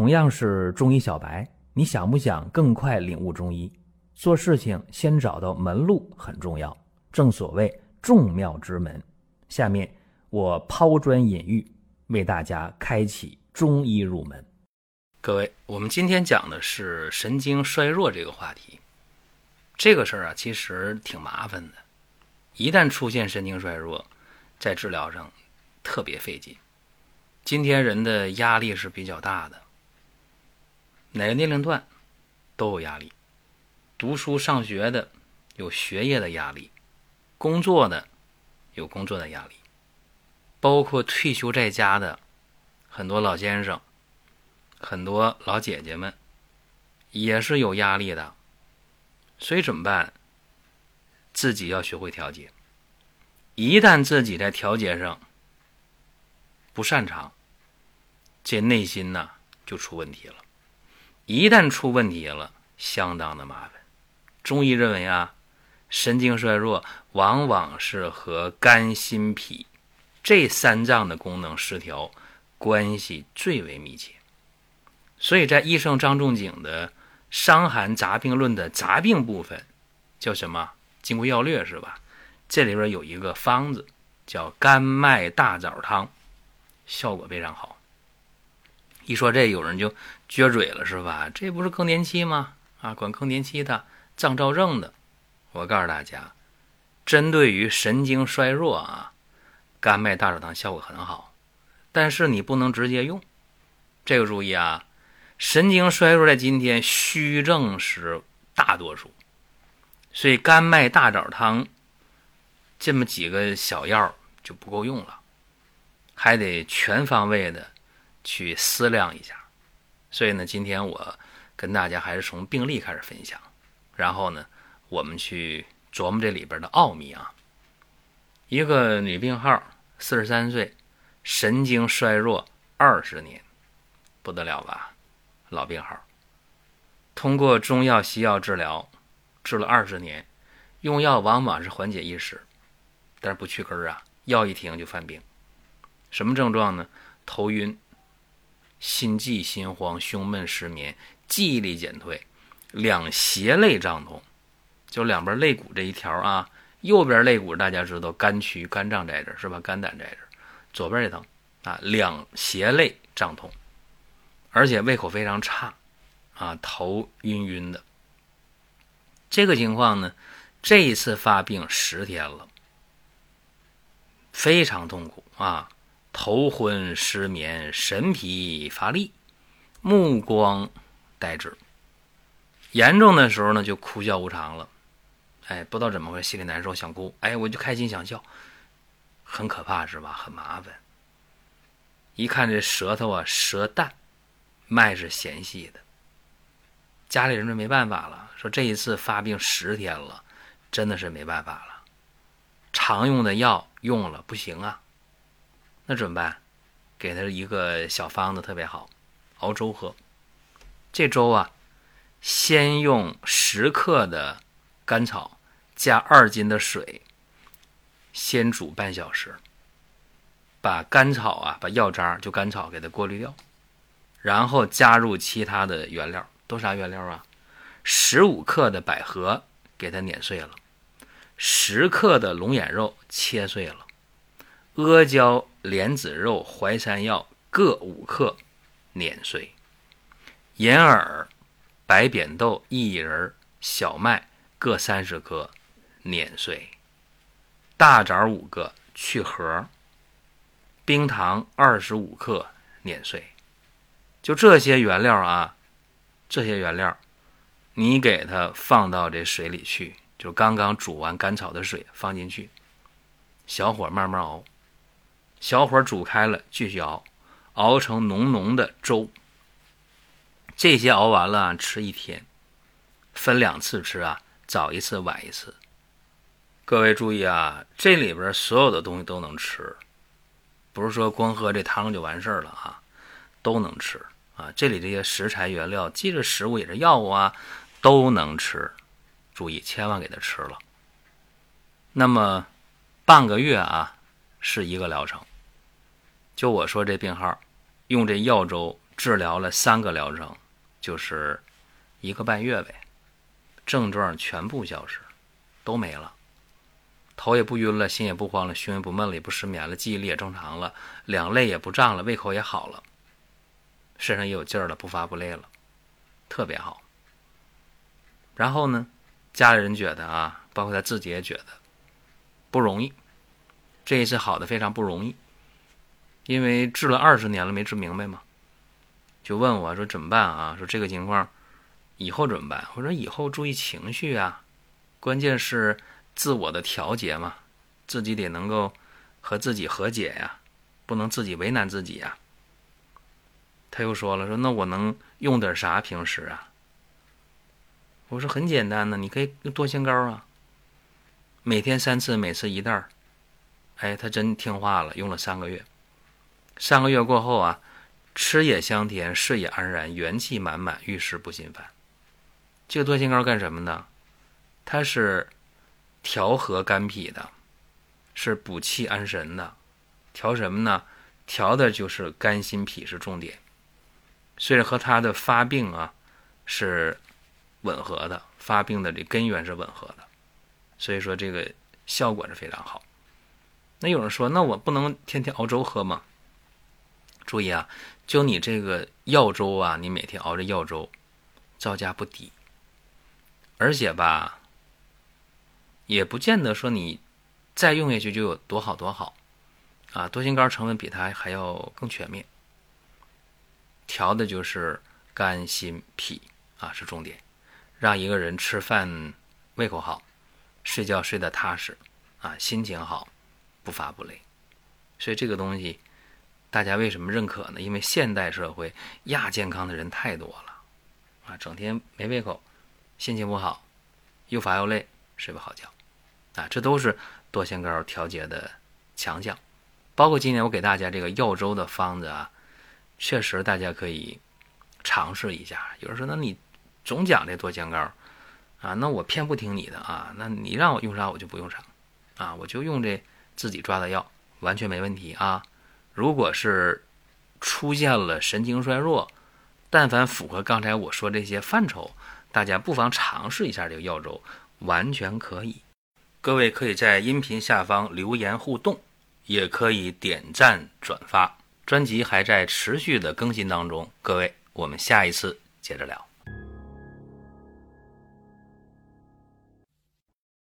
同样是中医小白，你想不想更快领悟中医？做事情先找到门路很重要，正所谓众妙之门。下面我抛砖引玉，为大家开启中医入门。各位，我们今天讲的是神经衰弱这个话题。这个事儿啊，其实挺麻烦的。一旦出现神经衰弱，在治疗上特别费劲。今天人的压力是比较大的，哪个年龄段都有压力。读书上学的有学业的压力，工作的有工作的压力，包括退休在家的很多老先生。很多老姐姐们也是有压力的，所以怎么办？自己要学会调节。一旦自己在调节上不擅长，这内心呢就出问题了。一旦出问题了，相当的麻烦。中医认为啊，神经衰弱往往是和肝、心、脾这三脏的功能失调关系最为密切。所以在医圣张仲景的《伤寒杂病论》的杂病部分，叫什么《金匮要略》是吧？这里边有一个方子叫甘麦大枣汤，效果非常好。一说这，有人就撅嘴了是吧？这不是更年期吗？啊，管更年期的脏燥症的。我告诉大家，针对于神经衰弱啊，甘麦大枣汤效果很好，但是你不能直接用，这个注意啊。神经衰弱在今天虚症是大多数，所以甘麦大枣汤这么几个小药就不够用了，还得全方位的去思量一下。所以呢，今天我跟大家还是从病例开始分享，然后呢，我们去琢磨这里边的奥秘啊。一个女病号，四十三岁，神经衰弱二十年，不得了吧？老病号，通过中药、西药治疗，治了二十年，用药往往是缓解一时，但是不去根啊，药一停就犯病。什么症状呢？头晕、心悸、心慌、胸闷、失眠、记忆力减退、两胁肋胀痛，就两边肋骨这一条啊，右边肋骨大家知道肝区、肝脏在这是吧？肝胆在这，左边也疼啊，两胁肋胀痛。而且胃口非常差，啊，头晕晕的。这个情况呢，这一次发病十天了，非常痛苦啊，头昏失眠，神疲乏力，目光呆滞。严重的时候呢，就哭笑无常了，哎，不知道怎么回事，心里难受，想哭，哎，我就开心想笑，很可怕是吧？很麻烦。一看这舌头啊，舌淡。脉是弦细的，家里人就没办法了，说这一次发病十天了，真的是没办法了。常用的药用了不行啊，那怎么办？给他一个小方子特别好，熬粥喝。这粥啊，先用十克的甘草加二斤的水，先煮半小时，把甘草啊，把药渣就甘草给它过滤掉。然后加入其他的原料，都啥原料啊？十五克的百合给它碾碎了，十克的龙眼肉切碎了，阿胶、莲子肉、淮山药各五克碾碎，银耳、白扁豆、薏仁、小麦各三十克碾碎，大枣五个去核，冰糖二十五克碾碎。就这些原料啊，这些原料，你给它放到这水里去，就刚刚煮完甘草的水放进去，小火慢慢熬，小火煮开了继续熬，熬成浓浓的粥。这些熬完了吃一天，分两次吃啊，早一次晚一次。各位注意啊，这里边所有的东西都能吃，不是说光喝这汤就完事儿了啊。都能吃啊！这里这些食材原料，既是食物也是药物啊，都能吃。注意，千万给它吃了。那么半个月啊，是一个疗程。就我说这病号，用这药粥治疗了三个疗程，就是一个半月呗，症状全部消失，都没了。头也不晕了，心也不慌了，胸也不闷了，也不失眠了，记忆力也正常了，两肋也不胀了，胃口也好了，身上也有劲儿了，不乏不累了，特别好。然后呢，家里人觉得啊，包括他自己也觉得不容易，这一次好的非常不容易，因为治了二十年了没治明白嘛，就问我说怎么办啊？说这个情况以后怎么办？我说以后注意情绪啊，关键是。自我的调节嘛，自己得能够和自己和解呀，不能自己为难自己呀。他又说了，说那我能用点啥平时啊？我说很简单呢，你可以用多仙膏啊，每天三次，每次一袋儿。哎，他真听话了，用了三个月。三个月过后啊，吃也香甜，睡也安然，元气满满，遇事不心烦。这个多心膏干什么呢？它是。调和肝脾的，是补气安神的。调什么呢？调的就是肝心脾是重点，所以和它的发病啊是吻合的，发病的这根源是吻合的，所以说这个效果是非常好。那有人说，那我不能天天熬粥喝吗？注意啊，就你这个药粥啊，你每天熬着药粥，造价不低，而且吧。也不见得说你再用下去就有多好多好，啊，多心膏成分比它还要更全面，调的就是肝心脾啊是重点，让一个人吃饭胃口好，睡觉睡得踏实，啊，心情好，不乏不累。所以这个东西大家为什么认可呢？因为现代社会亚健康的人太多了，啊，整天没胃口，心情不好，又乏又累，睡不好觉。啊，这都是多腺膏调节的强项，包括今年我给大家这个药粥的方子啊，确实大家可以尝试一下。有人说，那你总讲这多腺膏啊，那我偏不听你的啊，那你让我用啥我就不用啥啊，我就用这自己抓的药，完全没问题啊。如果是出现了神经衰弱，但凡符合刚才我说这些范畴，大家不妨尝试一下这个药粥，完全可以。各位可以在音频下方留言互动，也可以点赞转发。专辑还在持续的更新当中，各位，我们下一次接着聊。